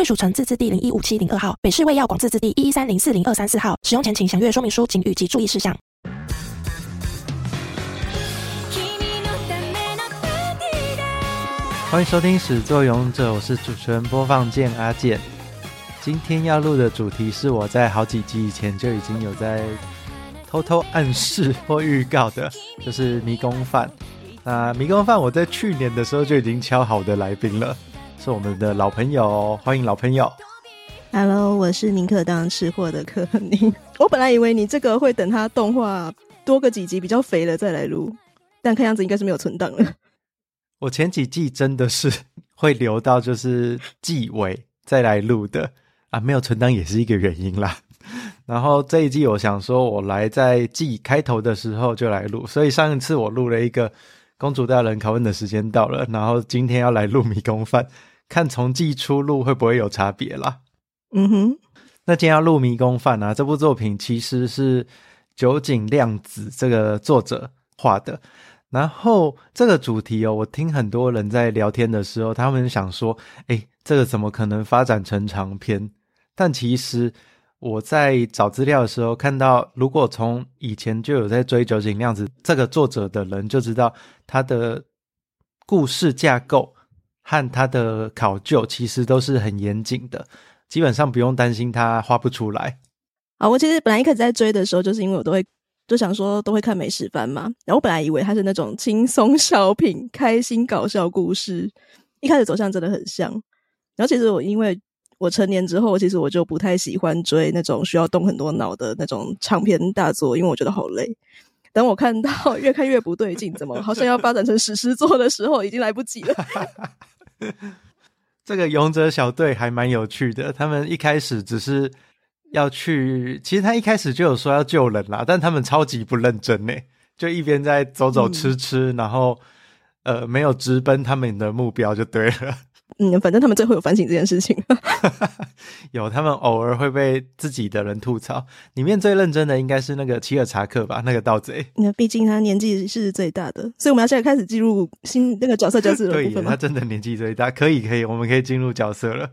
贵属城自治地零一五七零二号，北市卫药广自治地一一三零四零二三四号。使用前请详阅说明书、警语及注意事项。欢迎收听《始作勇者》，我是主持人播放键阿健。今天要录的主题是我在好几集以前就已经有在偷偷暗示或预告的，就是迷宫饭。那迷宫饭我在去年的时候就已经敲好的来宾了，是我们的老朋友，欢迎老朋友。Hello，我是宁可当吃货的柯宁。我本来以为你这个会等他动画多个几集比较肥了再来录，但看样子应该是没有存档了。我前几季真的是会留到就是季尾再来录的啊，没有存档也是一个原因啦。然后这一季我想说，我来在季开头的时候就来录，所以上一次我录了一个公主大人拷问的时间到了，然后今天要来录迷宫饭，看从季初录会不会有差别啦。嗯哼，那今天要录迷宫饭啊，这部作品其实是酒井亮子这个作者画的。然后这个主题哦，我听很多人在聊天的时候，他们想说：“哎，这个怎么可能发展成长篇？”但其实我在找资料的时候看到，如果从以前就有在追酒井亮子这个作者的人，就知道他的故事架构和他的考究其实都是很严谨的，基本上不用担心他画不出来。啊，我其实本来一开始在追的时候，就是因为我都会。就想说都会看美食番嘛，然后我本来以为它是那种轻松小品、开心搞笑故事，一开始走向真的很像。然后其实我因为我成年之后，其实我就不太喜欢追那种需要动很多脑的那种长篇大作，因为我觉得好累。等我看到越看越不对劲，怎么好像要发展成史诗作的时候，已经来不及了。这个勇者小队还蛮有趣的，他们一开始只是。要去，其实他一开始就有说要救人啦，但他们超级不认真呢，就一边在走走吃吃，嗯、然后呃没有直奔他们的目标就对了。嗯，反正他们最后有反省这件事情。有，他们偶尔会被自己的人吐槽。里面最认真的应该是那个齐尔查克吧，那个盗贼。那毕竟他年纪是最大的，所以我们要现在开始进入新那个角色角色的部分吗？对，他真的年纪最大，可以可以，我们可以进入角色了。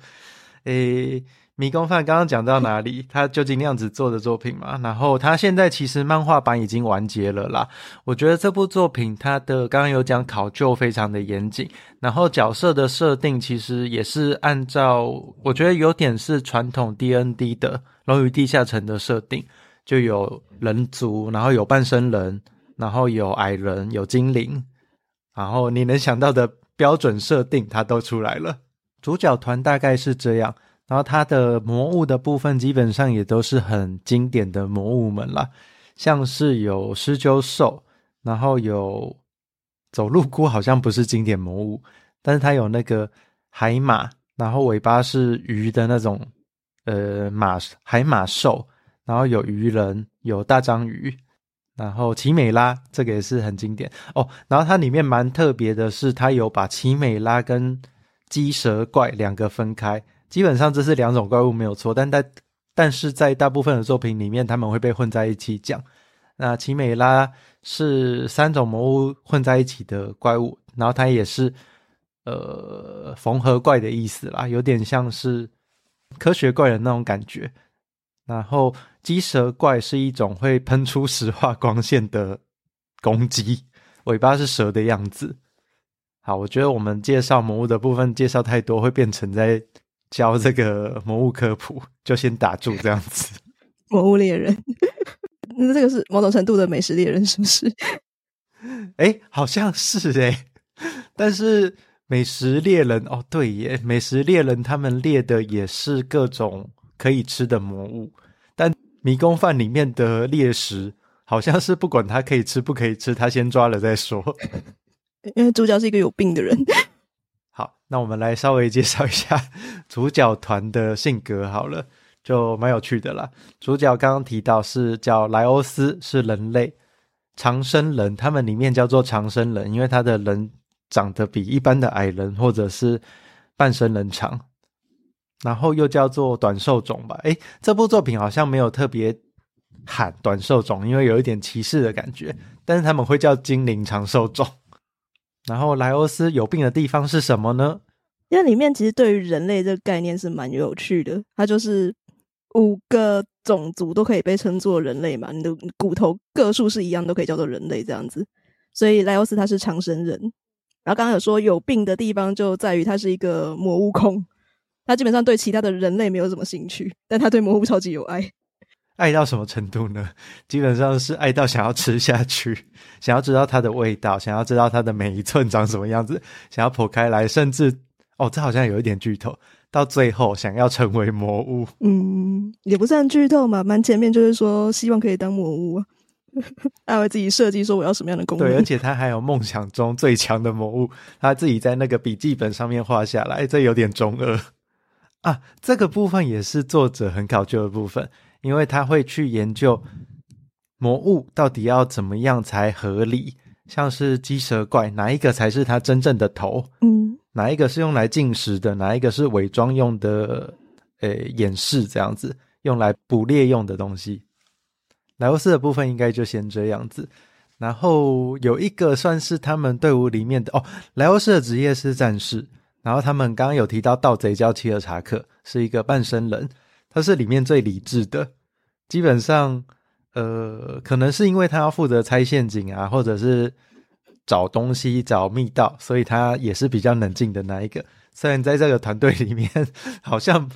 诶。迷宫饭刚刚讲到哪里？他究竟那样子做的作品嘛？然后他现在其实漫画版已经完结了啦。我觉得这部作品它的刚刚有讲考究非常的严谨，然后角色的设定其实也是按照我觉得有点是传统 DND 的《龙与地下城》的设定，就有人族，然后有半身人，然后有矮人，有精灵，然后你能想到的标准设定它都出来了。主角团大概是这样。然后它的魔物的部分基本上也都是很经典的魔物们啦，像是有狮鹫兽，然后有走路菇，好像不是经典魔物，但是它有那个海马，然后尾巴是鱼的那种，呃马海马兽，然后有鱼人，有大章鱼，然后奇美拉这个也是很经典哦。然后它里面蛮特别的是，它有把奇美拉跟鸡蛇怪两个分开。基本上这是两种怪物没有错，但在但是在大部分的作品里面，他们会被混在一起讲。那奇美拉是三种魔物混在一起的怪物，然后它也是呃缝合怪的意思啦，有点像是科学怪的那种感觉。然后鸡蛇怪是一种会喷出石化光线的攻击，尾巴是蛇的样子。好，我觉得我们介绍魔物的部分介绍太多，会变成在。教这个魔物科普，就先打住这样子。魔物猎人，那这个是某种程度的美食猎人，是不是？哎，好像是哎。但是美食猎人哦，对耶，美食猎人他们猎的也是各种可以吃的魔物。但迷宫饭里面的猎食，好像是不管他可以吃不可以吃，他先抓了再说。因为主角是一个有病的人。那我们来稍微介绍一下 主角团的性格好了，就蛮有趣的啦。主角刚刚提到是叫莱欧斯，是人类长生人，他们里面叫做长生人，因为他的人长得比一般的矮人或者是半身人长，然后又叫做短寿种吧。诶，这部作品好像没有特别喊短寿种，因为有一点歧视的感觉，但是他们会叫精灵长寿种。然后莱欧斯有病的地方是什么呢？因为里面其实对于人类这个概念是蛮有趣的，它就是五个种族都可以被称作人类嘛，你的骨头个数是一样，都可以叫做人类这样子。所以莱欧斯他是长生人，然后刚刚有说有病的地方就在于他是一个魔物控，他基本上对其他的人类没有什么兴趣，但他对魔物超级有爱。爱到什么程度呢？基本上是爱到想要吃下去，想要知道它的味道，想要知道它的每一寸长什么样子，想要剖开来，甚至哦，这好像有一点剧透。到最后想要成为魔物，嗯，也不算剧透嘛，蛮前面就是说希望可以当魔物，他会自己设计说我要什么样的功能。对，而 且他还有梦想中最强的魔物，他自己在那个笔记本上面画下来，这有点中二啊。这个部分也是作者很考究的部分。因为他会去研究魔物到底要怎么样才合理，像是鸡蛇怪，哪一个才是他真正的头？嗯，哪一个是用来进食的？哪一个是伪装用的？呃，掩饰这样子，用来捕猎用的东西。莱欧斯的部分应该就先这样子，然后有一个算是他们队伍里面的哦，莱欧斯的职业是战士，然后他们刚刚有提到盗贼叫切尔查克，是一个半身人。他是里面最理智的，基本上，呃，可能是因为他要负责拆陷阱啊，或者是找东西、找密道，所以他也是比较冷静的那一个。虽然在这个团队里面，好像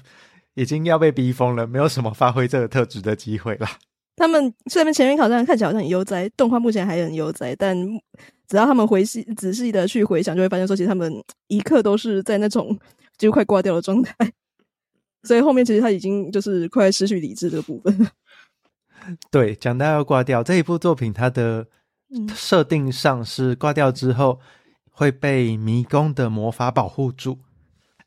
已经要被逼疯了，没有什么发挥这个特质的机会了。他们虽然前面好像看起来好像很悠哉，动画目前还很悠哉，但只要他们回细仔细的去回想，就会发现说，其实他们一刻都是在那种 几乎快挂掉的状态。所以后面其实他已经就是快失去理智这个部分。对，讲到要挂掉这一部作品，它的设定上是挂掉之后会被迷宫的魔法保护住，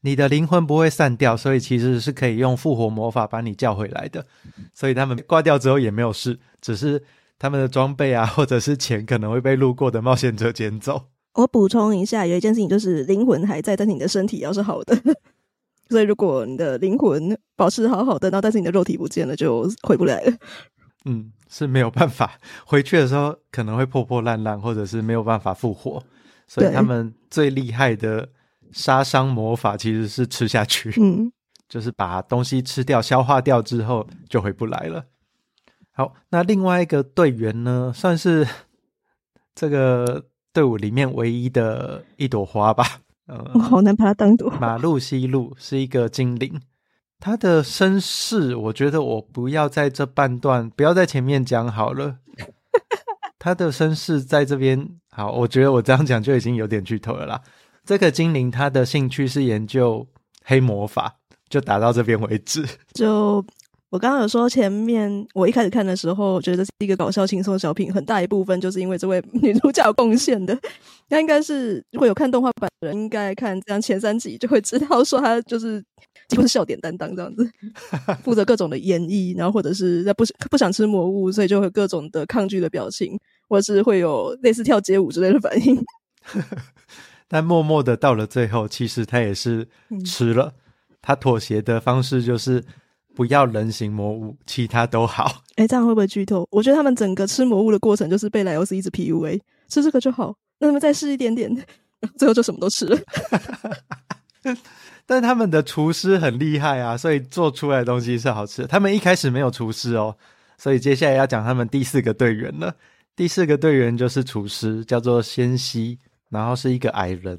你的灵魂不会散掉，所以其实是可以用复活魔法把你叫回来的。所以他们挂掉之后也没有事，只是他们的装备啊或者是钱可能会被路过的冒险者捡走。我补充一下，有一件事情就是灵魂还在，但是你的身体要是好的。所以，如果你的灵魂保持好好的，然后但是你的肉体不见了，就回不来了。嗯，是没有办法回去的时候，可能会破破烂烂，或者是没有办法复活。所以他们最厉害的杀伤魔法其实是吃下去，嗯，就是把东西吃掉、消化掉之后就回不来了。好，那另外一个队员呢，算是这个队伍里面唯一的一朵花吧。嗯，我好难把它当读马路西路是一个精灵，他的身世，我觉得我不要在这半段，不要在前面讲好了。他的身世在这边，好，我觉得我这样讲就已经有点剧透了啦。这个精灵他的兴趣是研究黑魔法，就打到这边为止。就。我刚刚有说，前面我一开始看的时候，觉得是一个搞笑轻松小品，很大一部分就是因为这位 女主角贡献的。那应该是如果有看动画版的人，应该看这样前三集就会知道，说她就是几乎是笑点担当这样子，负责各种的演绎，然后或者是在不不想吃魔物，所以就会各种的抗拒的表情，或者是会有类似跳街舞之类的反应。但默默的到了最后，其实他也是吃了，他妥协的方式就是。不要人形魔物，其他都好。哎、欸，这样会不会剧透？我觉得他们整个吃魔物的过程就是被莱欧斯一直 PUA，吃这个就好，那他们再试一点点，最后就什么都吃了。但他们的厨师很厉害啊，所以做出来的东西是好吃的。他们一开始没有厨师哦，所以接下来要讲他们第四个队员了。第四个队员就是厨师，叫做仙西，然后是一个矮人。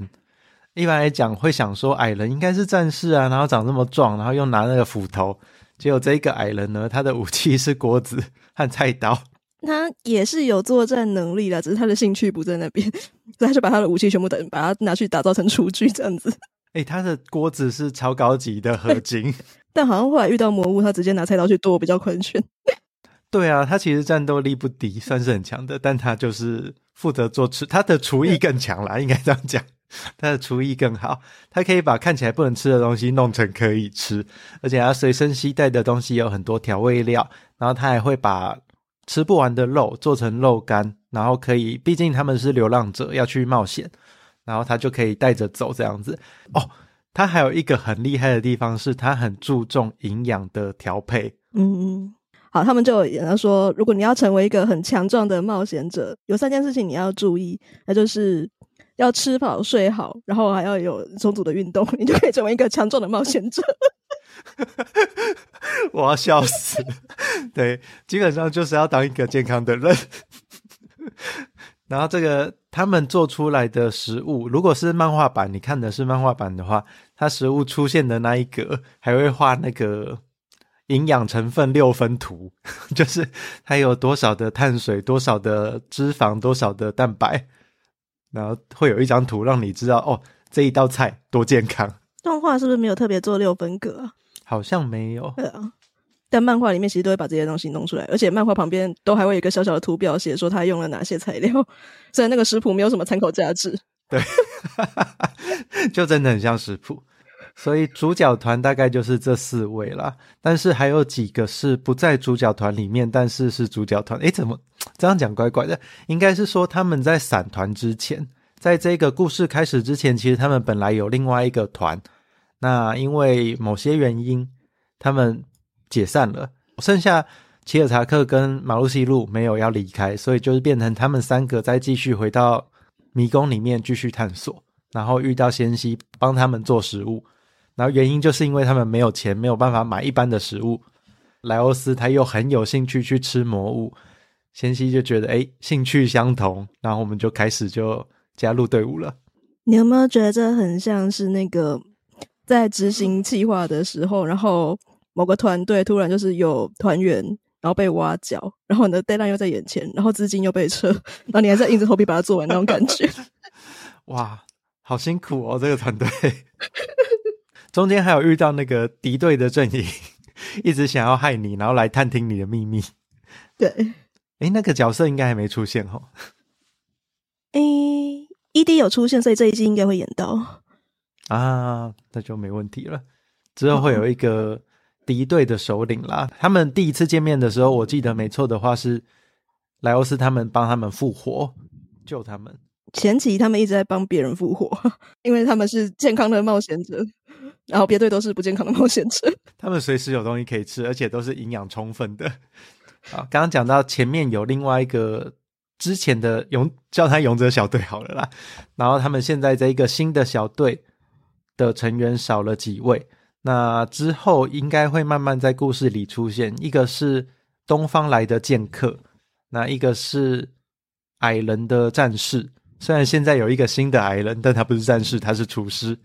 一般来讲，会想说矮人应该是战士啊，然后长这么壮，然后又拿那个斧头。只有这个矮人呢，他的武器是锅子和菜刀。他也是有作战能力的，只是他的兴趣不在那边，所以他就把他的武器全部等把它拿去打造成厨具这样子。哎、欸，他的锅子是超高级的合金，但好像后来遇到魔物，他直接拿菜刀去剁比较宽全。对啊，他其实战斗力不低，算是很强的，但他就是负责做吃，他的厨艺更强啦，应该这样讲。他的厨艺更好，他可以把看起来不能吃的东西弄成可以吃，而且他随身携带的东西有很多调味料，然后他还会把吃不完的肉做成肉干，然后可以，毕竟他们是流浪者要去冒险，然后他就可以带着走这样子。哦，他还有一个很厉害的地方是，他很注重营养的调配。嗯，好，他们就有演说，如果你要成为一个很强壮的冒险者，有三件事情你要注意，那就是。要吃饱睡好，然后还要有充足的运动，你就可以成为一个强壮的冒险者。我要笑死！对，基本上就是要当一个健康的人。然后这个他们做出来的食物，如果是漫画版，你看的是漫画版的话，它食物出现的那一格还会画那个营养成分六分图，就是它有多少的碳水、多少的脂肪、多少的蛋白。然后会有一张图让你知道哦，这一道菜多健康。动画是不是没有特别做六分格啊？好像没有。对啊，但漫画里面其实都会把这些东西弄出来，而且漫画旁边都还会有一个小小的图表，写说他用了哪些材料。虽然那个食谱没有什么参考价值，对，就真的很像食谱。所以主角团大概就是这四位啦，但是还有几个是不在主角团里面，但是是主角团。诶，怎么这样讲怪怪的？应该是说他们在散团之前，在这个故事开始之前，其实他们本来有另外一个团，那因为某些原因，他们解散了，剩下齐尔查克跟马路西路没有要离开，所以就是变成他们三个再继续回到迷宫里面继续探索，然后遇到仙西帮他们做食物。然后原因就是因为他们没有钱，没有办法买一般的食物。莱欧斯他又很有兴趣去吃魔物，仙西就觉得诶兴趣相同，然后我们就开始就加入队伍了。你有没有觉得这很像是那个在执行计划的时候，然后某个团队突然就是有团员然后被挖角，然后你的 deadline 又在眼前，然后资金又被撤，然后你还在硬着头皮把它做完那种感觉？哇，好辛苦哦，这个团队。中间还有遇到那个敌对的阵营，一直想要害你，然后来探听你的秘密。对，哎，那个角色应该还没出现哦。哎，ED 有出现，所以这一季应该会演到啊，那就没问题了。之后会有一个敌对的首领啦。他们第一次见面的时候，我记得没错的话是莱欧斯他们帮他们复活，救他们。前期他们一直在帮别人复活，因为他们是健康的冒险者。然后别队都是不健康的冒险者，他们随时有东西可以吃，而且都是营养充分的。好，刚刚讲到前面有另外一个之前的勇，叫他勇者小队好了啦。然后他们现在这一个新的小队的成员少了几位，那之后应该会慢慢在故事里出现。一个是东方来的剑客，那一个是矮人的战士。虽然现在有一个新的矮人，但他不是战士，他是厨师。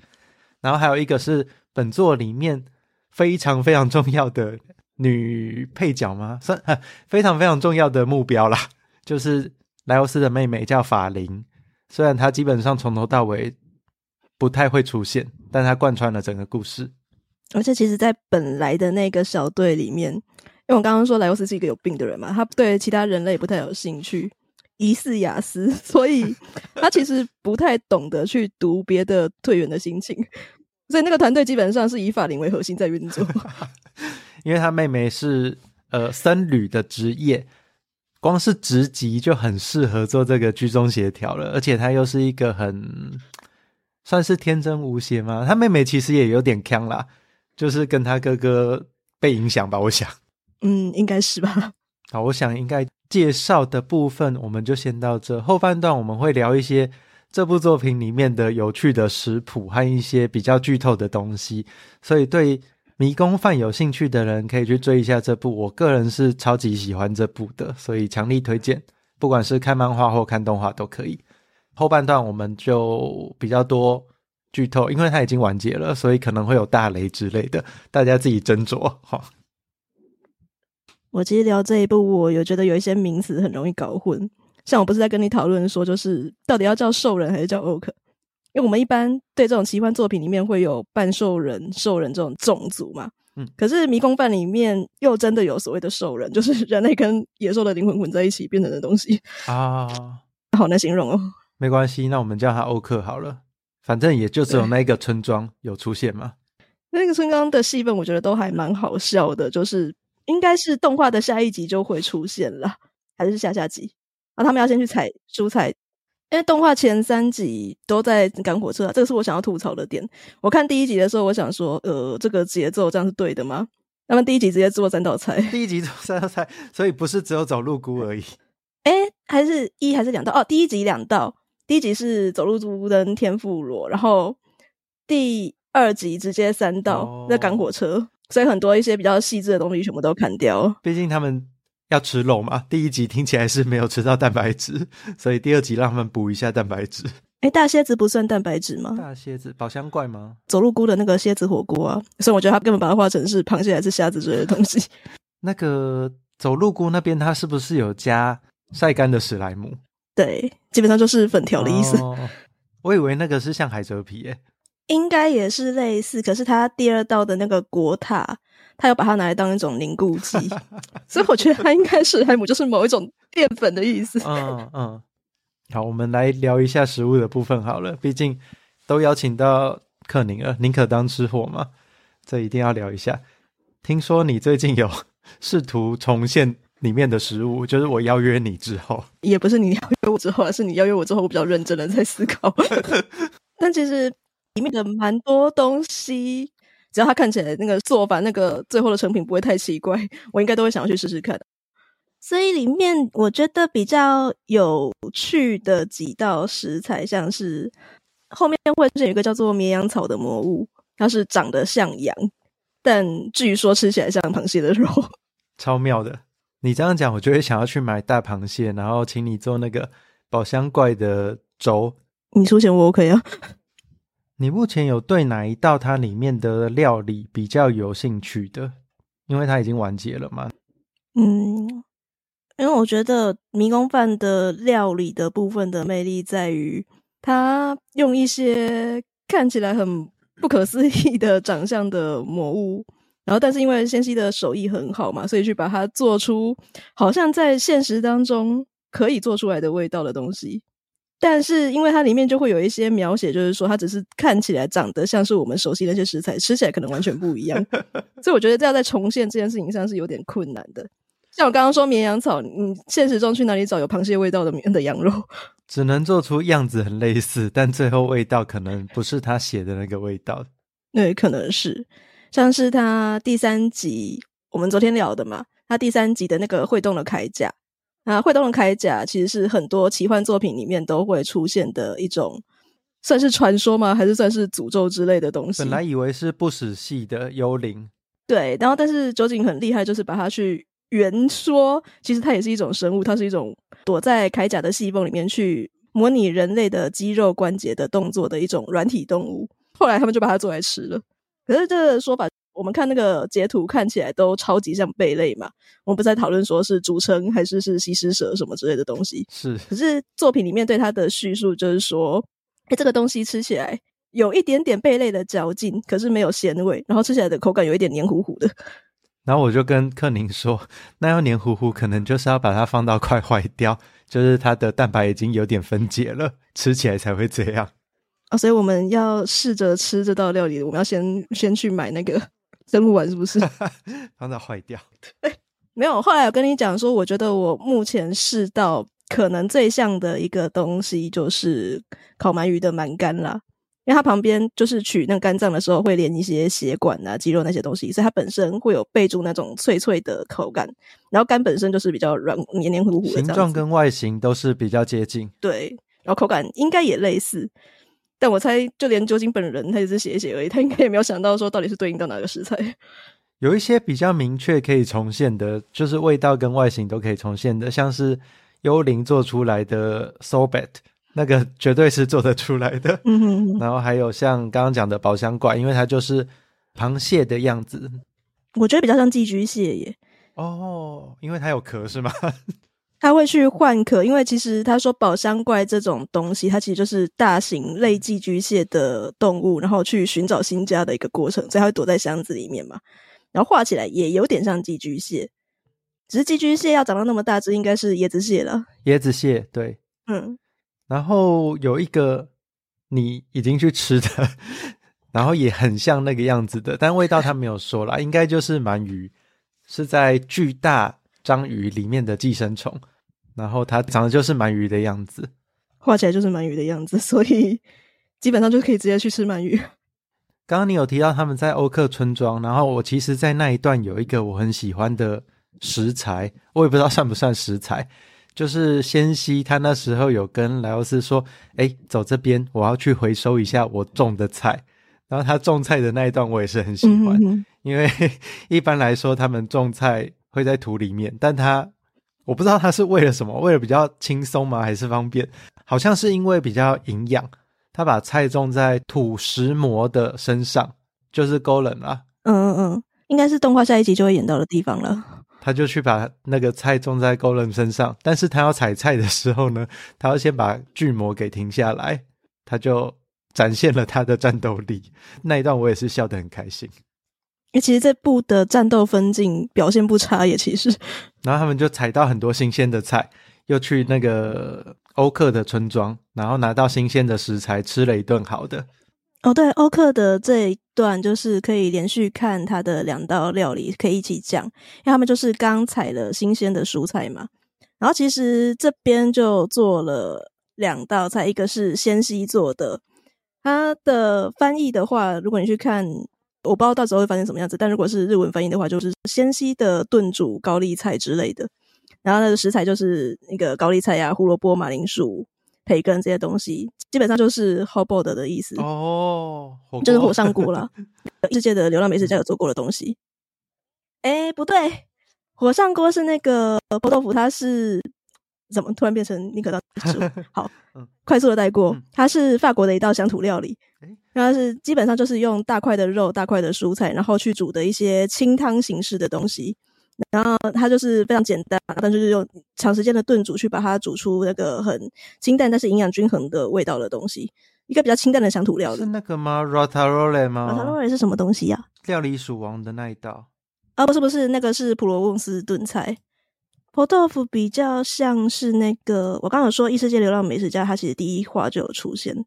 然后还有一个是本作里面非常非常重要的女配角吗？算 非常非常重要的目标啦，就是莱欧斯的妹妹叫法琳。虽然她基本上从头到尾不太会出现，但她贯穿了整个故事。而且其实，在本来的那个小队里面，因为我刚刚说莱欧斯是一个有病的人嘛，他对其他人类不太有兴趣，疑似雅思，所以他其实不太懂得去读别的队员的心情。所以那个团队基本上是以法林为核心在运作，因为他妹妹是呃僧侣的职业，光是职级就很适合做这个居中协调了，而且他又是一个很算是天真无邪嘛。他妹妹其实也有点坑啦，就是跟他哥哥被影响吧，我想，嗯，应该是吧。好，我想应该介绍的部分我们就先到这，后半段我们会聊一些。这部作品里面的有趣的食谱和一些比较剧透的东西，所以对迷宫饭有兴趣的人可以去追一下这部。我个人是超级喜欢这部的，所以强力推荐，不管是看漫画或看动画都可以。后半段我们就比较多剧透，因为它已经完结了，所以可能会有大雷之类的，大家自己斟酌哈。我其实聊这一部，我有觉得有一些名词很容易搞混。像我不是在跟你讨论说，就是到底要叫兽人还是叫 Orc？因为我们一般对这种奇幻作品里面会有半兽人、兽人这种种族嘛。嗯，可是迷宫饭里面又真的有所谓的兽人，就是 人类跟野兽的灵魂混在一起变成的东西啊，好难形容哦。没关系，那我们叫他欧克好了。反正也就只有那个村庄有出现嘛。那个村庄的戏份，我觉得都还蛮好笑的，就是应该是动画的下一集就会出现了，还是下下集？啊他们要先去采蔬菜，因为动画前三集都在赶火车，这个是我想要吐槽的点。我看第一集的时候，我想说，呃，这个节奏这样是对的吗？他们第一集直接做三道菜，第一集做三道菜，所以不是只有走路菇而已。哎，还是一还是两道？哦，第一集两道，第一集是走路菇跟天妇罗，然后第二集直接三道在赶火车，所以很多一些比较细致的东西全部都砍掉。毕竟他们要吃肉嘛，第一集听起来是没有吃到蛋白质，所以第二集让他们补一下蛋白质。哎，大蝎子不算蛋白质吗？大蝎子宝箱怪吗？走路菇的那个蝎子火锅啊，所以我觉得他根本把它画成是螃蟹还是虾子之类的东西。那个走路菇那边，它是不是有加晒干的史莱姆？对，基本上就是粉条的意思。哦，我以为那个是像海蜇皮耶，应该也是类似。可是它第二道的那个国塔，它又把它拿来当一种凝固剂，所以我觉得它应该是海姆就是某一种淀粉的意思。嗯嗯。好，我们来聊一下食物的部分好了。毕竟都邀请到克宁了，宁可当吃货嘛，这一定要聊一下。听说你最近有试图重现里面的食物，就是我邀约你之后，也不是你邀约我之后，而是你邀约我之后，我比较认真的在思考。但其实里面的蛮多东西，只要它看起来那个做法，那个最后的成品不会太奇怪，我应该都会想要去试试看。所以里面我觉得比较有趣的几道食材，像是后面会出现有一个叫做绵羊草的魔物，它是长得像羊，但据说吃起来像螃蟹的肉，超妙的。你这样讲，我就会想要去买大螃蟹，然后请你做那个宝箱怪的粥。你出钱我 OK 啊。你目前有对哪一道它里面的料理比较有兴趣的？因为它已经完结了嘛。嗯。因为我觉得迷宫饭的料理的部分的魅力在于，它用一些看起来很不可思议的长相的魔物，然后但是因为仙希的手艺很好嘛，所以去把它做出好像在现实当中可以做出来的味道的东西。但是因为它里面就会有一些描写，就是说它只是看起来长得像是我们熟悉的那些食材，吃起来可能完全不一样。所以我觉得这样在重现这件事情上是有点困难的。像我刚刚说绵羊草，你现实中去哪里找有螃蟹味道的绵的羊肉？只能做出样子很类似，但最后味道可能不是他写的那个味道。对，可能是像是他第三集我们昨天聊的嘛，他第三集的那个会动的铠甲啊，会动的铠甲其实是很多奇幻作品里面都会出现的一种，算是传说吗？还是算是诅咒之类的东西？本来以为是不死系的幽灵，对，然后但是酒井很厉害，就是把它去。原说其实它也是一种生物，它是一种躲在铠甲的细缝里面去模拟人类的肌肉关节的动作的一种软体动物。后来他们就把它做来吃了。可是这个说法，我们看那个截图看起来都超级像贝类嘛。我们不在讨论说是竹蛏还是是西施蛇什么之类的东西。是。可是作品里面对它的叙述就是说，哎，这个东西吃起来有一点点贝类的嚼劲，可是没有鲜味，然后吃起来的口感有一点黏糊糊的。然后我就跟克宁说，那要黏糊糊，可能就是要把它放到快坏掉，就是它的蛋白已经有点分解了，吃起来才会这样。啊，所以我们要试着吃这道料理，我们要先先去买那个生物完，是不是？放到坏掉。对，没有。后来我跟你讲说，我觉得我目前试到可能最像的一个东西，就是烤鳗鱼的鳗干啦。因为它旁边就是取那肝脏的时候会连一些血管啊、肌肉那些东西，所以它本身会有备注那种脆脆的口感。然后肝本身就是比较软、黏黏糊糊的，形状跟外形都是比较接近。对，然后口感应该也类似。但我猜，就连酒井本人他也是写一写而已，他应该也没有想到说到底是对应到哪个食材。有一些比较明确可以重现的，就是味道跟外形都可以重现的，像是幽灵做出来的 sorbet。那个绝对是做得出来的，嗯哼，然后还有像刚刚讲的宝箱怪，因为它就是螃蟹的样子，我觉得比较像寄居蟹耶。哦，因为它有壳是吗？它会去换壳，因为其实他说宝箱怪这种东西，它其实就是大型类寄居蟹的动物，然后去寻找新家的一个过程，所以它会躲在箱子里面嘛。然后画起来也有点像寄居蟹，只是寄居蟹要长到那么大只，应该是椰子蟹了。椰子蟹，对，嗯。然后有一个你已经去吃的，然后也很像那个样子的，但味道他没有说啦，应该就是鳗鱼，是在巨大章鱼里面的寄生虫，然后它长得就是鳗鱼的样子，画起来就是鳗鱼的样子，所以基本上就可以直接去吃鳗鱼。刚刚你有提到他们在欧克村庄，然后我其实，在那一段有一个我很喜欢的食材，我也不知道算不算食材。就是仙溪，他那时候有跟莱欧斯说：“哎，走这边，我要去回收一下我种的菜。”然后他种菜的那一段我也是很喜欢，因为 一般来说他们种菜会在土里面，但他我不知道他是为了什么，为了比较轻松吗？还是方便？好像是因为比较营养，他把菜种在土石魔的身上，就是 Golem 啊。嗯嗯嗯，应该是动画下一集就会演到的地方了。他就去把那个菜种在 Golem 身上，但是他要采菜的时候呢，他要先把巨魔给停下来，他就展现了他的战斗力。那一段我也是笑得很开心。诶，其实这部的战斗分镜表现不差，也其实。然后他们就采到很多新鲜的菜，又去那个欧克的村庄，然后拿到新鲜的食材，吃了一顿好的。哦，对，欧克的这一段就是可以连续看他的两道料理，可以一起讲，因为他们就是刚采了新鲜的蔬菜嘛。然后其实这边就做了两道菜，一个是仙溪做的，它的翻译的话，如果你去看，我不知道到时候会发生什么样子，但如果是日文翻译的话，就是纤细的炖煮高丽菜之类的。然后那个食材就是那个高丽菜呀、啊、胡萝卜、马铃薯。培根这些东西基本上就是 hotpot 的意思哦，就是火上锅了。世界的流浪美食家有做过的东西。哎，不对，火上锅是那个臭豆腐，它是怎么突然变成尼可当好，快速的带过，它是法国的一道乡土料理。然后是基本上就是用大块的肉、大块的蔬菜，然后去煮的一些清汤形式的东西。然后它就是非常简单，但就是用长时间的炖煮去把它煮出那个很清淡但是营养均衡的味道的东西，一个比较清淡的乡土料理。是那个吗？Ratatouille 吗？Ratatouille 是什么东西呀？料理鼠王的那一道？啊，不是不是，那个是普罗旺斯炖菜。pot 豆腐比较像是那个，我刚刚有说异世界流浪美食家，它其实第一话就有出现。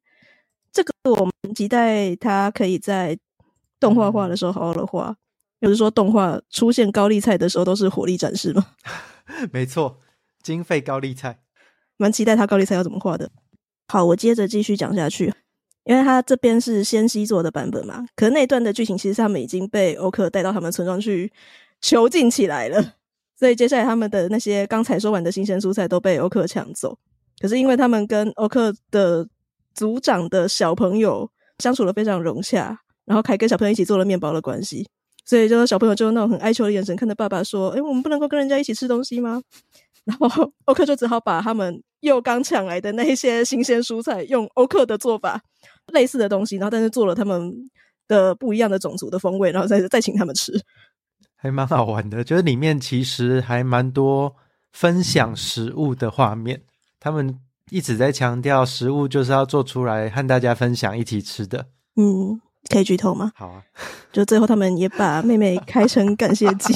这个我们期待他可以在动画化的时候好好的画。就是说，动画出现高丽菜的时候都是火力展示吗？没错，经费高丽菜，蛮期待他高丽菜要怎么画的。好，我接着继续讲下去，因为他这边是仙溪做的版本嘛，可是那一段的剧情其实他们已经被欧克带到他们村庄去囚禁起来了，所以接下来他们的那些刚才说完的新鲜蔬菜都被欧克抢走。可是因为他们跟欧克的族长的小朋友相处的非常融洽，然后还跟小朋友一起做了面包的关系。所以，就小朋友就用那种很哀求的眼神看着爸爸说：“哎，我们不能够跟人家一起吃东西吗？” 然后欧克就只好把他们又刚抢来的那一些新鲜蔬菜，用欧克的做法类似的东西，然后但是做了他们的不一样的种族的风味，然后再再请他们吃，还蛮好玩的。就是里面其实还蛮多分享食物的画面，他们一直在强调食物就是要做出来和大家分享，一起吃的。嗯。可以剧透吗？好啊，就最后他们也把妹妹开成感谢祭。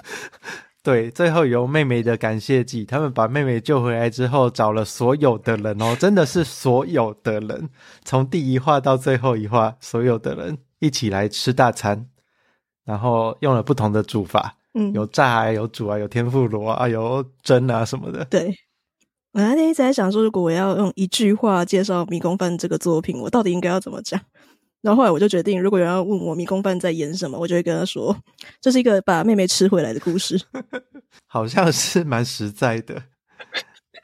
对，最后由妹妹的感谢祭，他们把妹妹救回来之后，找了所有的人哦，真的是所有的人，从第一话到最后一话，所有的人一起来吃大餐，然后用了不同的煮法，嗯，有炸啊，有煮啊，有天妇罗啊，有蒸啊什么的。对，我那天一直在想说，如果我要用一句话介绍《迷宫饭》这个作品，我到底应该要怎么讲？然后后来我就决定，如果有人要问我迷宫饭在演什么，我就会跟他说，这是一个把妹妹吃回来的故事。好像是蛮实在的，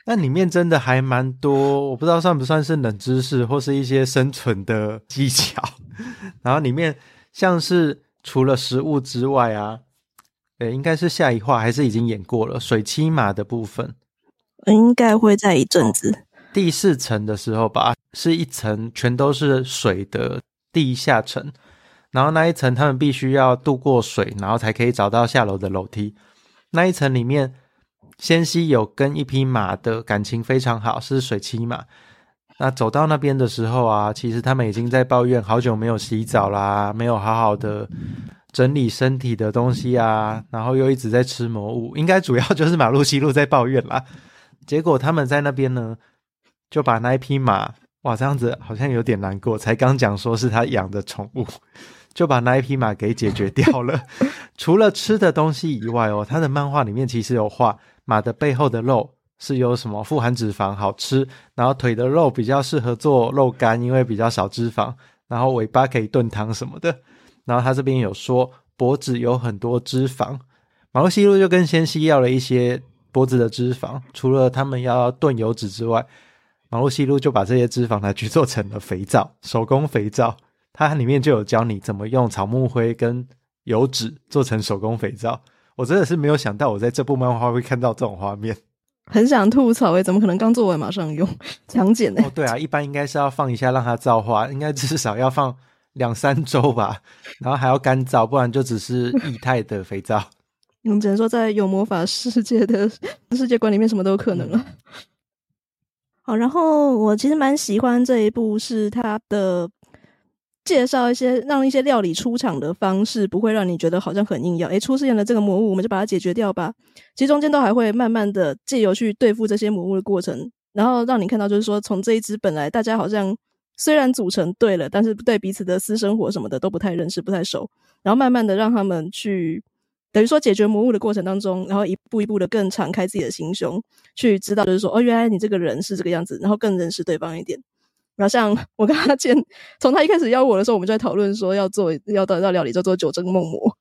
那里面真的还蛮多，我不知道算不算是冷知识，或是一些生存的技巧。然后里面像是除了食物之外啊，诶，应该是下一话还是已经演过了水栖马的部分，应该会在一阵子，第四层的时候吧，是一层全都是水的。地下层，然后那一层他们必须要渡过水，然后才可以找到下楼的楼梯。那一层里面，仙溪有跟一匹马的感情非常好，是水栖马。那走到那边的时候啊，其实他们已经在抱怨好久没有洗澡啦，没有好好的整理身体的东西啊，然后又一直在吃魔物，应该主要就是马路西路在抱怨啦。结果他们在那边呢，就把那一匹马哇，这样子好像有点难过。才刚讲说是他养的宠物，就把那一匹马给解决掉了。除了吃的东西以外哦，他的漫画里面其实有画马的背后的肉是有什么富含脂肪，好吃。然后腿的肉比较适合做肉干，因为比较少脂肪。然后尾巴可以炖汤什么的。然后他这边有说脖子有很多脂肪，马路西路就跟仙希要了一些脖子的脂肪，除了他们要炖油脂之外。马路西路就把这些脂肪拿去做成了肥皂，手工肥皂。它里面就有教你怎么用草木灰跟油脂做成手工肥皂。我真的是没有想到，我在这部漫画会看到这种画面，很想吐槽诶，怎么可能刚做完马上用？强碱呢？哦，对啊，一般应该是要放一下让它皂化，应该至少要放两三周吧，然后还要干燥，不然就只是液态的肥皂。我们只能说，在有魔法世界的世界观里面，什么都有可能了。好，然后我其实蛮喜欢这一部，是它的介绍一些让一些料理出场的方式，不会让你觉得好像很硬要。诶，出现了这个魔物，我们就把它解决掉吧。其实中间都还会慢慢的借由去对付这些魔物的过程，然后让你看到，就是说从这一支本来大家好像虽然组成对了，但是对彼此的私生活什么的都不太认识、不太熟，然后慢慢的让他们去。等于说，解决魔物的过程当中，然后一步一步的更敞开自己的心胸，去知道，就是说，哦，原来你这个人是这个样子，然后更认识对方一点。然后像 我跟他见，从他一开始邀我的时候，我们就在讨论说要做要到道料理叫做九蒸梦魔。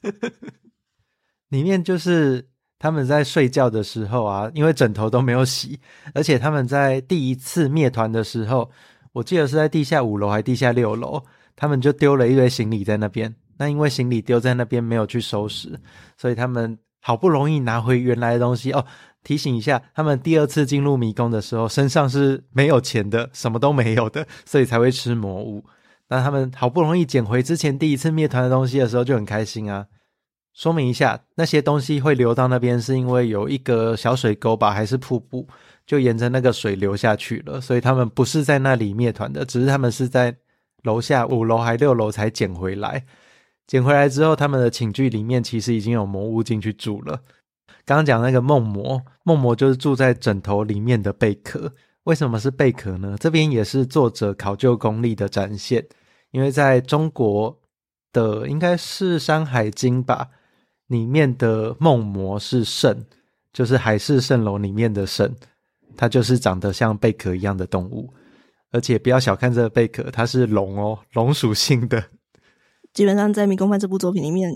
里面就是他们在睡觉的时候啊，因为枕头都没有洗，而且他们在第一次灭团的时候，我记得是在地下五楼还是地下六楼，他们就丢了一堆行李在那边。那因为行李丢在那边没有去收拾，所以他们好不容易拿回原来的东西哦。提醒一下，他们第二次进入迷宫的时候，身上是没有钱的，什么都没有的，所以才会吃魔物。那他们好不容易捡回之前第一次灭团的东西的时候，就很开心啊。说明一下，那些东西会流到那边，是因为有一个小水沟吧，还是瀑布，就沿着那个水流下去了。所以他们不是在那里灭团的，只是他们是在楼下五楼还六楼才捡回来。捡回来之后，他们的寝具里面其实已经有魔物进去住了。刚刚讲那个梦魔，梦魔就是住在枕头里面的贝壳。为什么是贝壳呢？这边也是作者考究功力的展现。因为在中国的应该是《山海经》吧，里面的梦魔是圣，就是海市蜃楼里面的圣，它就是长得像贝壳一样的动物。而且不要小看这个贝壳，它是龙哦，龙属性的。基本上在《迷宫饭》这部作品里面，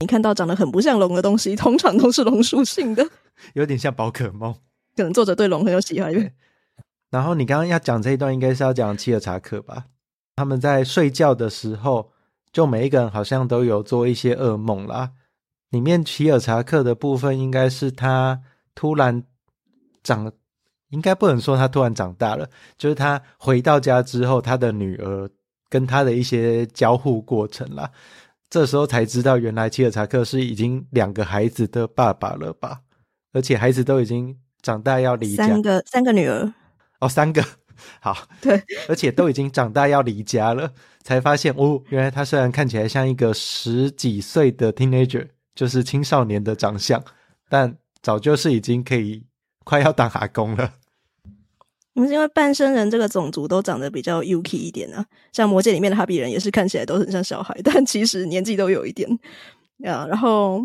你看到长得很不像龙的东西，通常都是龙属性的，有点像宝可梦。可能作者对龙很有喜爱。然后你刚刚要讲这一段，应该是要讲契尔查克吧？他们在睡觉的时候，就每一个人好像都有做一些噩梦啦。里面奇尔查克的部分，应该是他突然长，应该不能说他突然长大了，就是他回到家之后，他的女儿。跟他的一些交互过程啦，这时候才知道原来切尔查克是已经两个孩子的爸爸了吧？而且孩子都已经长大要离家，三个三个女儿。哦，三个。好。对，而且都已经长大要离家了，才发现哦，原来他虽然看起来像一个十几岁的 teenager，就是青少年的长相，但早就是已经可以快要当阿公了。我们是因为半生人这个种族都长得比较 Yuki 一点啊，像魔戒里面的哈比人也是看起来都很像小孩，但其实年纪都有一点啊。然后，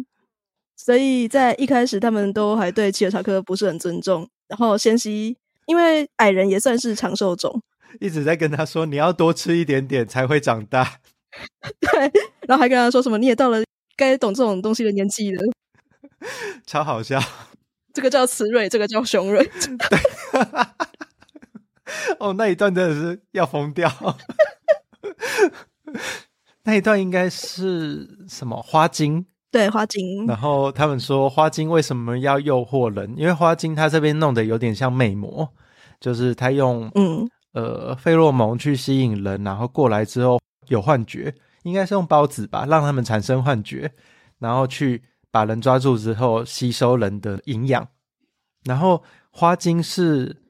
所以在一开始他们都还对齐尔查克不是很尊重。然后先希因为矮人也算是长寿种，一直在跟他说你要多吃一点点才会长大。对，然后还跟他说什么你也到了该懂这种东西的年纪了，超好笑。这个叫慈瑞，这个叫雄瑞。对。哦，那一段真的是要疯掉。那一段应该是什么花精？对，花精。然后他们说花精为什么要诱惑人？因为花精它这边弄得有点像魅魔，就是他用嗯呃费洛蒙去吸引人，然后过来之后有幻觉，应该是用孢子吧，让他们产生幻觉，然后去把人抓住之后吸收人的营养。然后花精是。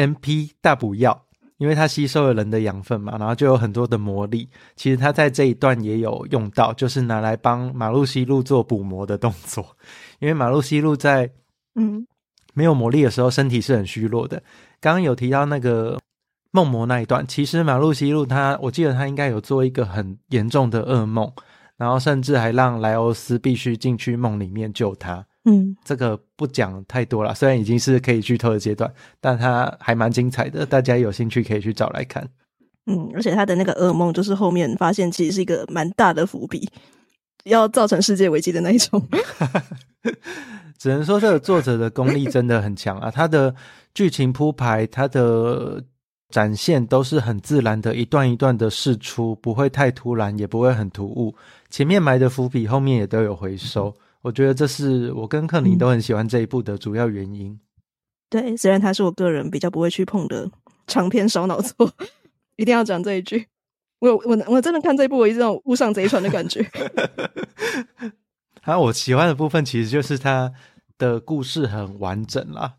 MP 大补药，因为它吸收了人的养分嘛，然后就有很多的魔力。其实它在这一段也有用到，就是拿来帮马路西路做补魔的动作。因为马路西路在嗯没有魔力的时候，身体是很虚弱的。刚刚有提到那个梦魔那一段，其实马路西路他，我记得他应该有做一个很严重的噩梦，然后甚至还让莱欧斯必须进去梦里面救他。嗯，这个不讲太多了，虽然已经是可以剧透的阶段，但它还蛮精彩的，大家有兴趣可以去找来看。嗯，而且他的那个噩梦，就是后面发现其实是一个蛮大的伏笔，要造成世界危机的那一种。只能说这个作者的功力真的很强啊，他的剧情铺排，他的。展现都是很自然的，一段一段的释出，不会太突然，也不会很突兀。前面埋的伏笔，后面也都有回收。我觉得这是我跟克林都很喜欢这一部的主要原因。嗯、对，虽然他是我个人比较不会去碰的长篇烧脑作，一定要讲这一句。我我我真的看这一部，我一直有误上贼船的感觉。啊，我喜欢的部分其实就是他的故事很完整啦。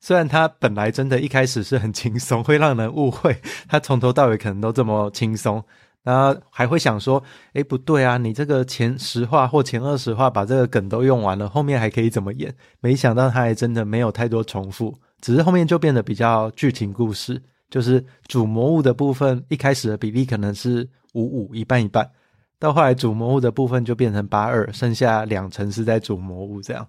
虽然他本来真的一开始是很轻松，会让人误会他从头到尾可能都这么轻松，然后还会想说：“诶，不对啊，你这个前十话或前二十话把这个梗都用完了，后面还可以怎么演？”没想到他还真的没有太多重复，只是后面就变得比较剧情故事，就是主魔物的部分一开始的比例可能是五五一半一半，到后来主魔物的部分就变成八二，剩下两成是在主魔物这样。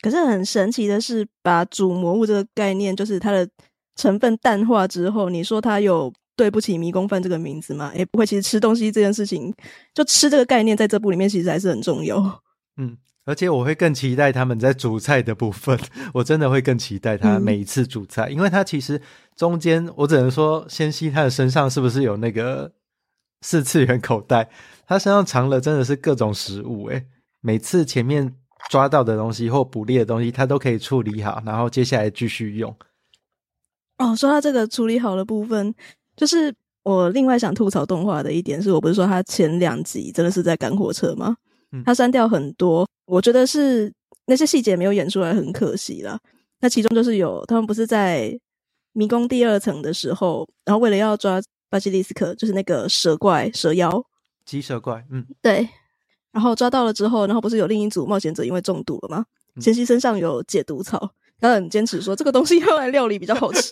可是很神奇的是，把主魔物这个概念，就是它的成分淡化之后，你说它有对不起迷宫饭这个名字吗？也不会。其实吃东西这件事情，就吃这个概念，在这部里面其实还是很重要。嗯，而且我会更期待他们在煮菜的部分，我真的会更期待他每一次煮菜，嗯、因为他其实中间，我只能说，先吸他的身上是不是有那个四次元口袋？他身上藏了真的是各种食物，诶，每次前面。抓到的东西或捕猎的东西，他都可以处理好，然后接下来继续用。哦，说到这个处理好的部分，就是我另外想吐槽动画的一点是，我不是说他前两集真的是在赶火车吗？嗯，它删掉很多，我觉得是那些细节没有演出来，很可惜啦。那其中就是有他们不是在迷宫第二层的时候，然后为了要抓巴西利斯克，就是那个蛇怪蛇妖，棘蛇怪，嗯，对。然后抓到了之后，然后不是有另一组冒险者因为中毒了吗？仙希身上有解毒草，他很坚持说这个东西用来料理比较好吃。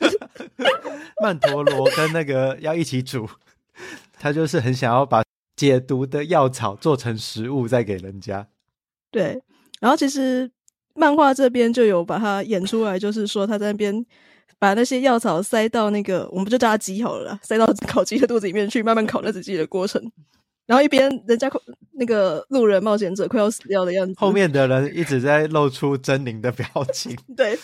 曼陀罗跟那个 要一起煮，他就是很想要把解毒的药草做成食物再给人家。对，然后其实漫画这边就有把它演出来，就是说他在那边把那些药草塞到那个，我们不就叫它鸡好了啦，塞到烤鸡的肚子里面去，慢慢烤那只鸡的过程。然后一边人家那个路人冒险者快要死掉的样子，后面的人一直在露出狰狞的表情，对，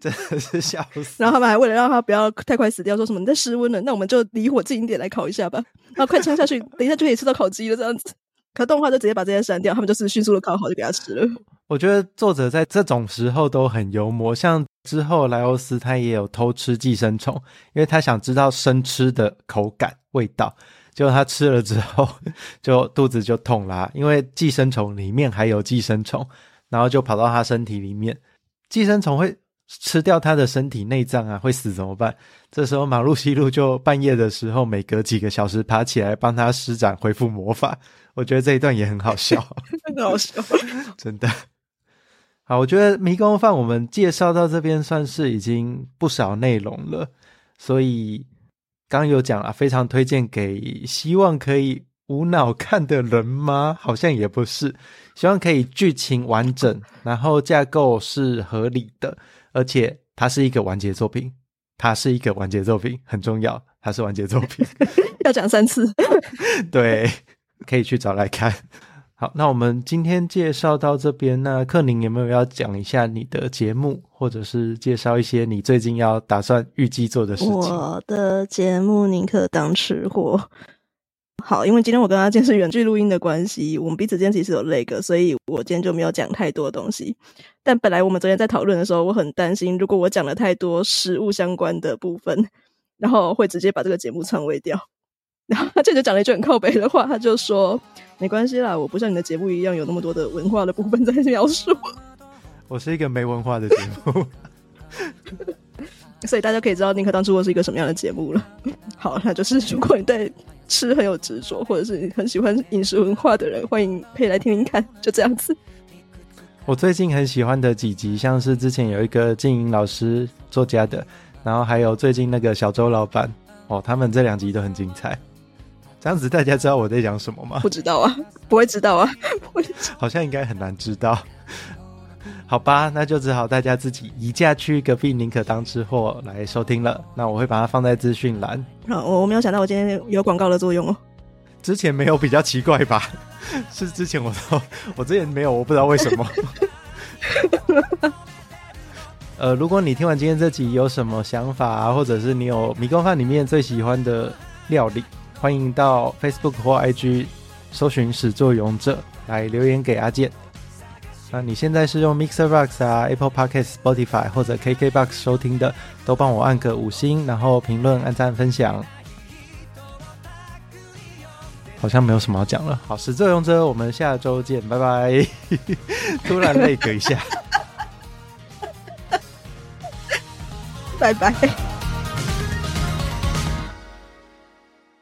真的是笑死。然后他们还为了让他不要太快死掉，说什么你在失温了，那我们就离火近一点来烤一下吧。然后快枪下去，等一下就可以吃到烤鸡了，这样子。可动画就直接把这些删掉，他们就是迅速的烤好就给他吃了。我觉得作者在这种时候都很幽默，像之后莱欧斯他也有偷吃寄生虫，因为他想知道生吃的口感味道。结果他吃了之后，就肚子就痛啦，因为寄生虫里面还有寄生虫，然后就跑到他身体里面，寄生虫会吃掉他的身体内脏啊，会死怎么办？这时候马路西路就半夜的时候，每隔几个小时爬起来帮他施展恢复魔法，我觉得这一段也很好笑，真的好笑，真的。好，我觉得迷宫饭我们介绍到这边算是已经不少内容了，所以。刚刚有讲啊，非常推荐给希望可以无脑看的人吗？好像也不是，希望可以剧情完整，然后架构是合理的，而且它是一个完结作品，它是一个完结作品，很重要，它是完结作品，要讲三次，对，可以去找来看。好，那我们今天介绍到这边。那克宁有没有要讲一下你的节目，或者是介绍一些你最近要打算预计做的事情？我的节目宁可当吃货。好，因为今天我跟阿健是远距录音的关系，我们彼此间其实有 lag，所以我今天就没有讲太多东西。但本来我们昨天在讨论的时候，我很担心，如果我讲了太多食物相关的部分，然后会直接把这个节目篡位掉。然后他这就讲了一句很靠北的话，他就说：“没关系啦，我不像你的节目一样有那么多的文化的部分在描述。”我是一个没文化的节目，所以大家可以知道宁可当初我是一个什么样的节目了。好，那就是如果你对吃很有执着，或者是你很喜欢饮食文化的人，欢迎可以来听听看。就这样子。我最近很喜欢的几集，像是之前有一个静音老师作家的。然后还有最近那个小周老板哦，他们这两集都很精彩。这样子大家知道我在讲什么吗？不知道啊，不会知道啊，不会知道。好像应该很难知道。好吧，那就只好大家自己移驾去隔壁宁可当吃货来收听了。那我会把它放在资讯栏。好，我我没有想到我今天有广告的作用哦。之前没有比较奇怪吧？是之前我都我之前没有，我不知道为什么。呃，如果你听完今天这集有什么想法啊，或者是你有迷宫饭里面最喜欢的料理，欢迎到 Facebook 或 IG 搜寻始作俑者来留言给阿健。那你现在是用 Mixer Box 啊、Apple Podcast、Spotify 或者 KK Box 收听的，都帮我按个五星，然后评论、按赞、分享。好像没有什么要讲了。好，始作俑者，我们下周见，拜拜。突然累个一下，拜拜。